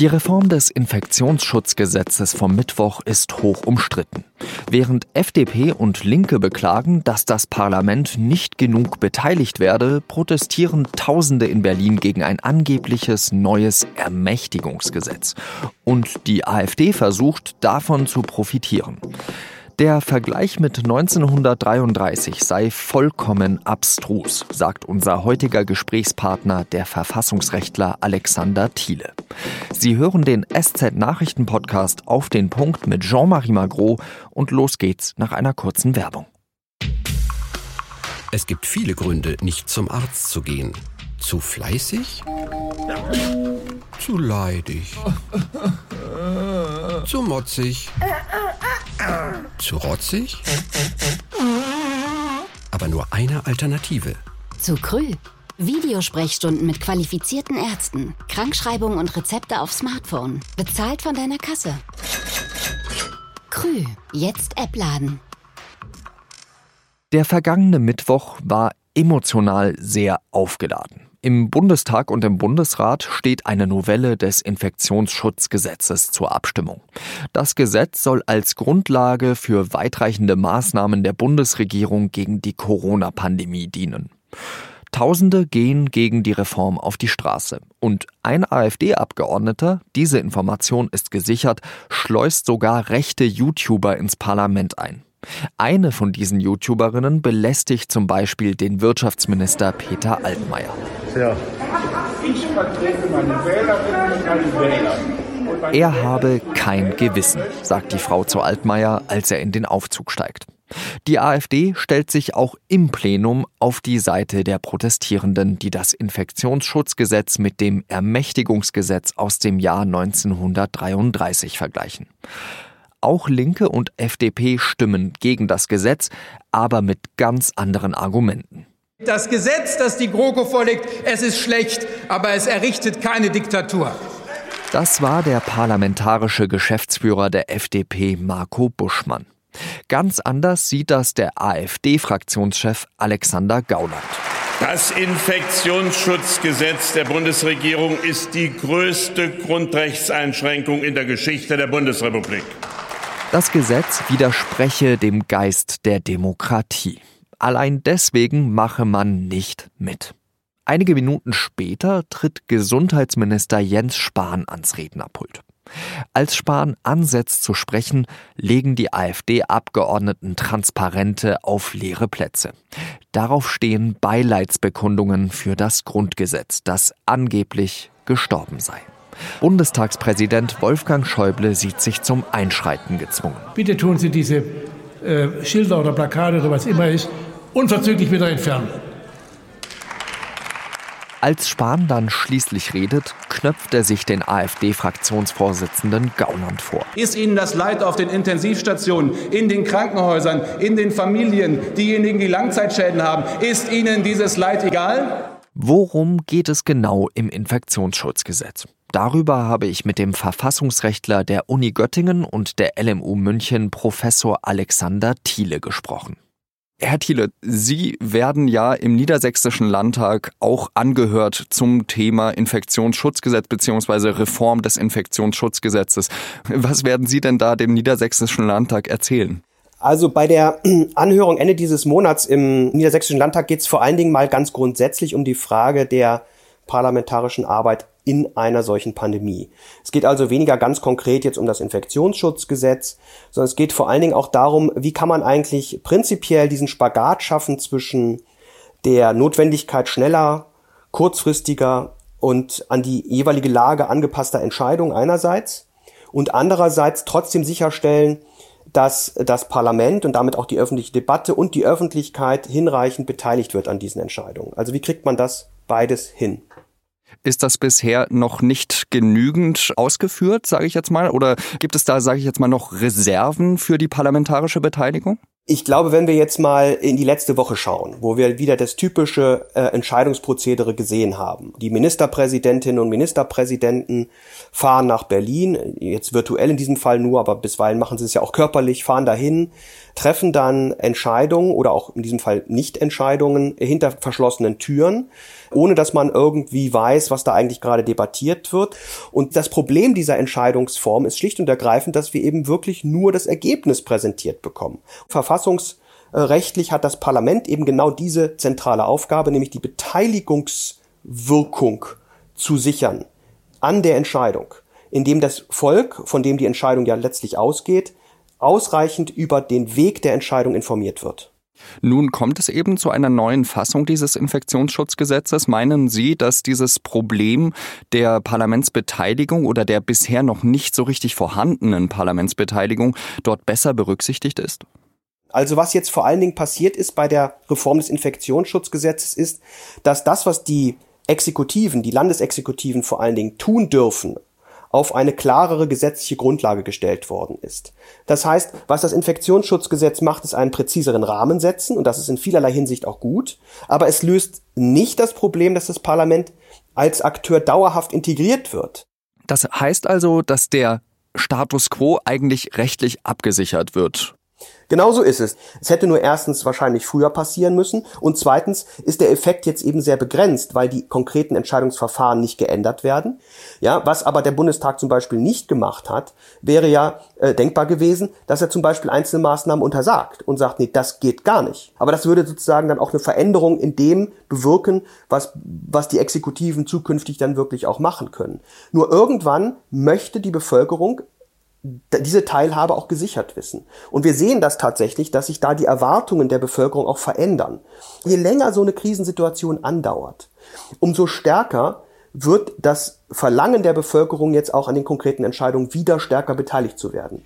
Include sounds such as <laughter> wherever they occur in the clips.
Die Reform des Infektionsschutzgesetzes vom Mittwoch ist hoch umstritten. Während FDP und Linke beklagen, dass das Parlament nicht genug beteiligt werde, protestieren Tausende in Berlin gegen ein angebliches neues Ermächtigungsgesetz. Und die AfD versucht, davon zu profitieren. Der Vergleich mit 1933 sei vollkommen abstrus, sagt unser heutiger Gesprächspartner, der Verfassungsrechtler Alexander Thiele. Sie hören den SZ-Nachrichten-Podcast auf den Punkt mit Jean-Marie Magro und los geht's nach einer kurzen Werbung. Es gibt viele Gründe, nicht zum Arzt zu gehen. Zu fleißig? Zu leidig? Zu motzig? Zu rotzig? Aber nur eine Alternative. Zu Krü. Videosprechstunden mit qualifizierten Ärzten, Krankschreibung und Rezepte auf Smartphone. Bezahlt von deiner Kasse. Krü. Jetzt App laden. Der vergangene Mittwoch war emotional sehr aufgeladen. Im Bundestag und im Bundesrat steht eine Novelle des Infektionsschutzgesetzes zur Abstimmung. Das Gesetz soll als Grundlage für weitreichende Maßnahmen der Bundesregierung gegen die Corona-Pandemie dienen. Tausende gehen gegen die Reform auf die Straße. Und ein AfD-Abgeordneter, diese Information ist gesichert, schleust sogar rechte YouTuber ins Parlament ein. Eine von diesen YouTuberinnen belästigt zum Beispiel den Wirtschaftsminister Peter Altmaier. Ja. Ich vertrete meine Wählerinnen und meine Wähler. Er habe kein Gewissen, sagt die Frau zu Altmaier, als er in den Aufzug steigt. Die AfD stellt sich auch im Plenum auf die Seite der Protestierenden, die das Infektionsschutzgesetz mit dem Ermächtigungsgesetz aus dem Jahr 1933 vergleichen. Auch Linke und FDP stimmen gegen das Gesetz, aber mit ganz anderen Argumenten. Das Gesetz, das die GroKo vorlegt, es ist schlecht, aber es errichtet keine Diktatur. Das war der parlamentarische Geschäftsführer der FDP, Marco Buschmann. Ganz anders sieht das der AfD-Fraktionschef Alexander Gauland. Das Infektionsschutzgesetz der Bundesregierung ist die größte Grundrechtseinschränkung in der Geschichte der Bundesrepublik. Das Gesetz widerspreche dem Geist der Demokratie. Allein deswegen mache man nicht mit. Einige Minuten später tritt Gesundheitsminister Jens Spahn ans Rednerpult. Als Spahn ansetzt zu sprechen, legen die AfD-Abgeordneten Transparente auf leere Plätze. Darauf stehen Beileidsbekundungen für das Grundgesetz, das angeblich gestorben sei. Bundestagspräsident Wolfgang Schäuble sieht sich zum Einschreiten gezwungen. Bitte tun Sie diese äh, Schilder oder Plakate oder was immer ist unverzüglich wieder entfernen. Als Spahn dann schließlich redet, knöpft er sich den AfD-Fraktionsvorsitzenden Gauland vor. Ist Ihnen das Leid auf den Intensivstationen, in den Krankenhäusern, in den Familien, diejenigen, die Langzeitschäden haben, ist Ihnen dieses Leid egal? Worum geht es genau im Infektionsschutzgesetz? Darüber habe ich mit dem Verfassungsrechtler der Uni Göttingen und der LMU München Professor Alexander Thiele gesprochen. Herr Thiele, Sie werden ja im Niedersächsischen Landtag auch angehört zum Thema Infektionsschutzgesetz bzw. Reform des Infektionsschutzgesetzes. Was werden Sie denn da dem Niedersächsischen Landtag erzählen? Also bei der <clears throat> Anhörung Ende dieses Monats im Niedersächsischen Landtag geht es vor allen Dingen mal ganz grundsätzlich um die Frage der parlamentarischen Arbeit in einer solchen Pandemie. Es geht also weniger ganz konkret jetzt um das Infektionsschutzgesetz, sondern es geht vor allen Dingen auch darum, wie kann man eigentlich prinzipiell diesen Spagat schaffen zwischen der Notwendigkeit schneller, kurzfristiger und an die jeweilige Lage angepasster Entscheidungen einerseits und andererseits trotzdem sicherstellen, dass das Parlament und damit auch die öffentliche Debatte und die Öffentlichkeit hinreichend beteiligt wird an diesen Entscheidungen. Also wie kriegt man das beides hin? Ist das bisher noch nicht genügend ausgeführt, sage ich jetzt mal? Oder gibt es da, sage ich jetzt mal, noch Reserven für die parlamentarische Beteiligung? Ich glaube, wenn wir jetzt mal in die letzte Woche schauen, wo wir wieder das typische äh, Entscheidungsprozedere gesehen haben. Die Ministerpräsidentinnen und Ministerpräsidenten fahren nach Berlin, jetzt virtuell in diesem Fall nur, aber bisweilen machen sie es ja auch körperlich, fahren dahin, treffen dann Entscheidungen oder auch in diesem Fall Nichtentscheidungen hinter verschlossenen Türen, ohne dass man irgendwie weiß, was da eigentlich gerade debattiert wird. Und das Problem dieser Entscheidungsform ist schlicht und ergreifend, dass wir eben wirklich nur das Ergebnis präsentiert bekommen. Verfassungsrechtlich hat das Parlament eben genau diese zentrale Aufgabe, nämlich die Beteiligungswirkung zu sichern an der Entscheidung, indem das Volk, von dem die Entscheidung ja letztlich ausgeht, ausreichend über den Weg der Entscheidung informiert wird. Nun kommt es eben zu einer neuen Fassung dieses Infektionsschutzgesetzes. Meinen Sie, dass dieses Problem der Parlamentsbeteiligung oder der bisher noch nicht so richtig vorhandenen Parlamentsbeteiligung dort besser berücksichtigt ist? Also was jetzt vor allen Dingen passiert ist bei der Reform des Infektionsschutzgesetzes ist, dass das, was die Exekutiven, die Landesexekutiven vor allen Dingen tun dürfen, auf eine klarere gesetzliche Grundlage gestellt worden ist. Das heißt, was das Infektionsschutzgesetz macht, ist einen präziseren Rahmen setzen und das ist in vielerlei Hinsicht auch gut, aber es löst nicht das Problem, dass das Parlament als Akteur dauerhaft integriert wird. Das heißt also, dass der Status quo eigentlich rechtlich abgesichert wird. Genauso ist es. Es hätte nur erstens wahrscheinlich früher passieren müssen und zweitens ist der Effekt jetzt eben sehr begrenzt, weil die konkreten Entscheidungsverfahren nicht geändert werden. Ja, was aber der Bundestag zum Beispiel nicht gemacht hat, wäre ja äh, denkbar gewesen, dass er zum Beispiel einzelne Maßnahmen untersagt und sagt, nee, das geht gar nicht. Aber das würde sozusagen dann auch eine Veränderung in dem bewirken, was, was die Exekutiven zukünftig dann wirklich auch machen können. Nur irgendwann möchte die Bevölkerung diese Teilhabe auch gesichert wissen. Und wir sehen das tatsächlich, dass sich da die Erwartungen der Bevölkerung auch verändern. Je länger so eine Krisensituation andauert, umso stärker wird das Verlangen der Bevölkerung jetzt auch an den konkreten Entscheidungen wieder stärker beteiligt zu werden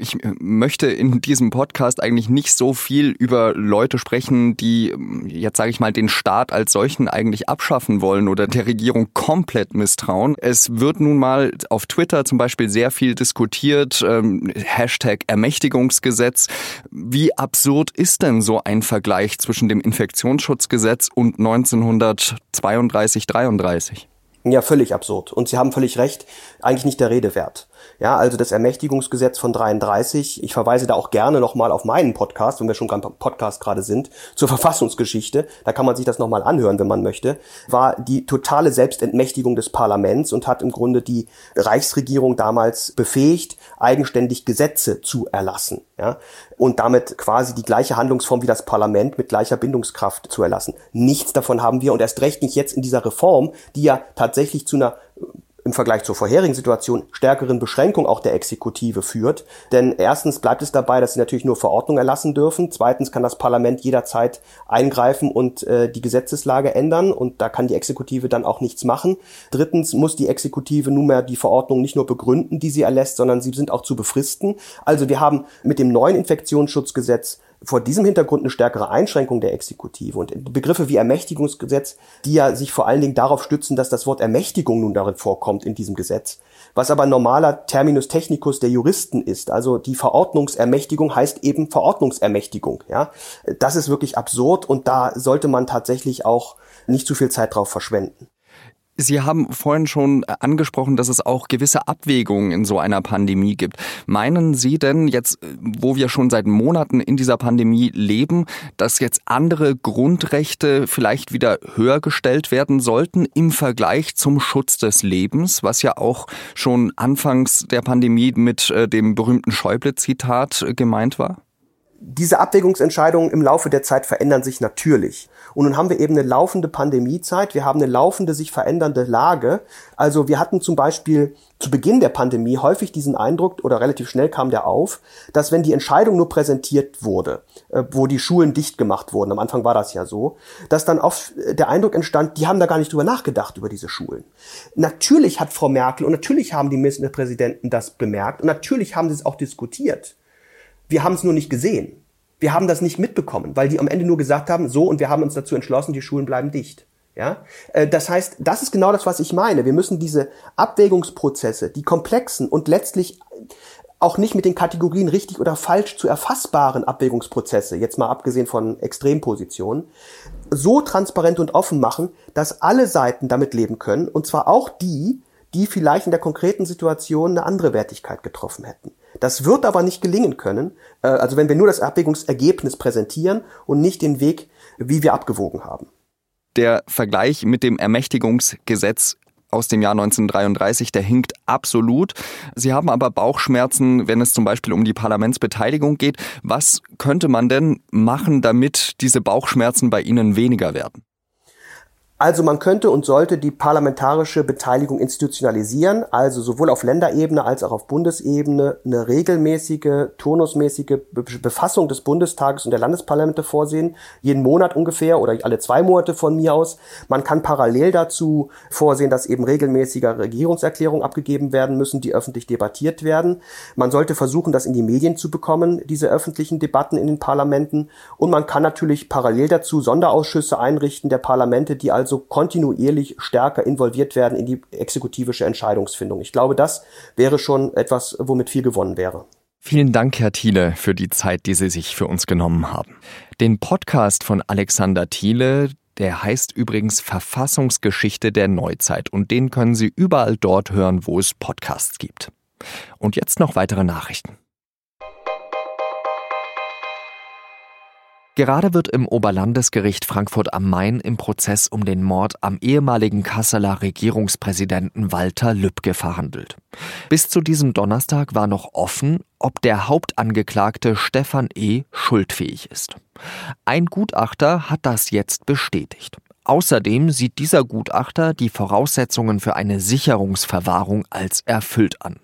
ich äh, möchte in diesem Podcast eigentlich nicht so viel über Leute sprechen, die jetzt sage ich mal den Staat als solchen eigentlich abschaffen wollen oder der Regierung komplett misstrauen. Es wird nun mal auf Twitter zum Beispiel sehr viel diskutiert, ähm, Hashtag Ermächtigungsgesetz. Wie absurd ist denn so ein Vergleich zwischen dem Infektionsschutzgesetz und 1932, 33? Ja, völlig absurd. Und Sie haben völlig recht, eigentlich nicht der Rede wert. Ja, also das Ermächtigungsgesetz von 33, ich verweise da auch gerne nochmal auf meinen Podcast, wenn wir schon beim Podcast gerade sind, zur Verfassungsgeschichte, da kann man sich das nochmal anhören, wenn man möchte, war die totale Selbstentmächtigung des Parlaments und hat im Grunde die Reichsregierung damals befähigt, eigenständig Gesetze zu erlassen. Ja, und damit quasi die gleiche Handlungsform wie das Parlament mit gleicher Bindungskraft zu erlassen. Nichts davon haben wir und erst recht nicht jetzt in dieser Reform, die ja tatsächlich zu einer im Vergleich zur vorherigen Situation stärkeren Beschränkung auch der Exekutive führt. Denn erstens bleibt es dabei, dass sie natürlich nur Verordnungen erlassen dürfen. Zweitens kann das Parlament jederzeit eingreifen und äh, die Gesetzeslage ändern und da kann die Exekutive dann auch nichts machen. Drittens muss die Exekutive nunmehr die Verordnung nicht nur begründen, die sie erlässt, sondern sie sind auch zu befristen. Also wir haben mit dem neuen Infektionsschutzgesetz vor diesem Hintergrund eine stärkere Einschränkung der Exekutive und Begriffe wie Ermächtigungsgesetz, die ja sich vor allen Dingen darauf stützen, dass das Wort Ermächtigung nun darin vorkommt in diesem Gesetz, was aber normaler Terminus technicus der Juristen ist. Also die Verordnungsermächtigung heißt eben Verordnungsermächtigung. Ja, das ist wirklich absurd und da sollte man tatsächlich auch nicht zu viel Zeit drauf verschwenden. Sie haben vorhin schon äh, angesprochen, dass es auch gewisse Abwägungen in so einer Pandemie gibt. Meinen Sie denn jetzt, äh, wo wir schon seit Monaten in dieser Pandemie leben, dass jetzt andere Grundrechte vielleicht wieder höher gestellt werden sollten im Vergleich zum Schutz des Lebens, was ja auch schon anfangs der Pandemie mit äh, dem berühmten Schäuble-Zitat gemeint war? diese Abwägungsentscheidungen im Laufe der Zeit verändern sich natürlich. Und nun haben wir eben eine laufende Pandemiezeit, wir haben eine laufende, sich verändernde Lage. Also wir hatten zum Beispiel zu Beginn der Pandemie häufig diesen Eindruck, oder relativ schnell kam der auf, dass wenn die Entscheidung nur präsentiert wurde, äh, wo die Schulen dicht gemacht wurden, am Anfang war das ja so, dass dann oft der Eindruck entstand, die haben da gar nicht drüber nachgedacht, über diese Schulen. Natürlich hat Frau Merkel und natürlich haben die Ministerpräsidenten das bemerkt und natürlich haben sie es auch diskutiert. Wir haben es nur nicht gesehen. Wir haben das nicht mitbekommen, weil die am Ende nur gesagt haben, so und wir haben uns dazu entschlossen, die Schulen bleiben dicht. Ja, äh, das heißt, das ist genau das, was ich meine. Wir müssen diese Abwägungsprozesse, die komplexen und letztlich auch nicht mit den Kategorien richtig oder falsch zu erfassbaren Abwägungsprozesse, jetzt mal abgesehen von Extrempositionen, so transparent und offen machen, dass alle Seiten damit leben können, und zwar auch die, die vielleicht in der konkreten Situation eine andere Wertigkeit getroffen hätten. Das wird aber nicht gelingen können, äh, also wenn wir nur das Abwägungsergebnis präsentieren und nicht den Weg, wie wir abgewogen haben. Der Vergleich mit dem Ermächtigungsgesetz aus dem Jahr 1933, der hinkt absolut. Sie haben aber Bauchschmerzen, wenn es zum Beispiel um die Parlamentsbeteiligung geht. Was könnte man denn machen, damit diese Bauchschmerzen bei Ihnen weniger werden? Also man könnte und sollte die parlamentarische Beteiligung institutionalisieren, also sowohl auf Länderebene als auch auf Bundesebene eine regelmäßige, turnusmäßige Befassung des Bundestages und der Landesparlamente vorsehen, jeden Monat ungefähr oder alle zwei Monate von mir aus. Man kann parallel dazu vorsehen, dass eben regelmäßige Regierungserklärungen abgegeben werden müssen, die öffentlich debattiert werden. Man sollte versuchen, das in die Medien zu bekommen, diese öffentlichen Debatten in den Parlamenten. Und man kann natürlich parallel dazu Sonderausschüsse einrichten der Parlamente, die also also kontinuierlich stärker involviert werden in die exekutivische Entscheidungsfindung. Ich glaube, das wäre schon etwas, womit viel gewonnen wäre. Vielen Dank, Herr Thiele, für die Zeit, die Sie sich für uns genommen haben. Den Podcast von Alexander Thiele, der heißt übrigens Verfassungsgeschichte der Neuzeit und den können Sie überall dort hören, wo es Podcasts gibt. Und jetzt noch weitere Nachrichten. Gerade wird im Oberlandesgericht Frankfurt am Main im Prozess um den Mord am ehemaligen Kasseler Regierungspräsidenten Walter Lübcke verhandelt. Bis zu diesem Donnerstag war noch offen, ob der Hauptangeklagte Stefan E. schuldfähig ist. Ein Gutachter hat das jetzt bestätigt. Außerdem sieht dieser Gutachter die Voraussetzungen für eine Sicherungsverwahrung als erfüllt an.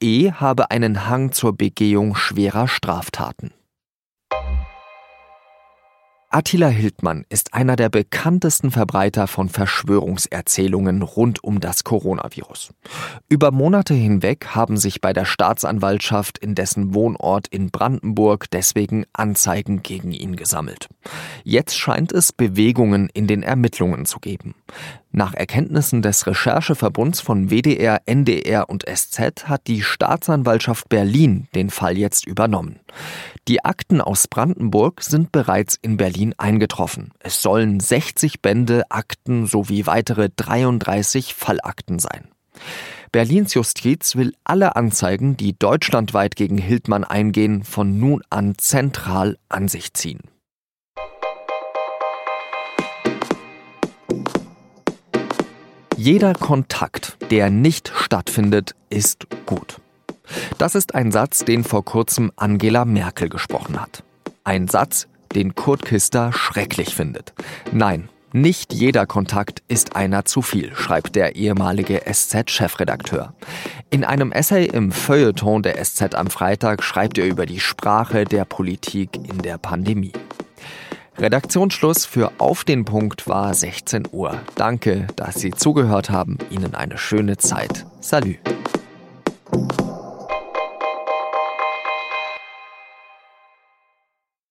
E habe einen Hang zur Begehung schwerer Straftaten. Attila Hildmann ist einer der bekanntesten Verbreiter von Verschwörungserzählungen rund um das Coronavirus. Über Monate hinweg haben sich bei der Staatsanwaltschaft in dessen Wohnort in Brandenburg deswegen Anzeigen gegen ihn gesammelt. Jetzt scheint es Bewegungen in den Ermittlungen zu geben. Nach Erkenntnissen des Rechercheverbunds von WDR, NDR und SZ hat die Staatsanwaltschaft Berlin den Fall jetzt übernommen. Die Akten aus Brandenburg sind bereits in Berlin eingetroffen. Es sollen 60 Bände Akten sowie weitere 33 Fallakten sein. Berlins Justiz will alle Anzeigen, die deutschlandweit gegen Hildmann eingehen, von nun an zentral an sich ziehen. Jeder Kontakt, der nicht stattfindet, ist gut. Das ist ein Satz, den vor kurzem Angela Merkel gesprochen hat. Ein Satz, den Kurt Kister schrecklich findet. Nein, nicht jeder Kontakt ist einer zu viel, schreibt der ehemalige SZ-Chefredakteur. In einem Essay im Feuilleton der SZ am Freitag schreibt er über die Sprache der Politik in der Pandemie. Redaktionsschluss für Auf den Punkt war 16 Uhr. Danke, dass Sie zugehört haben. Ihnen eine schöne Zeit. Salü.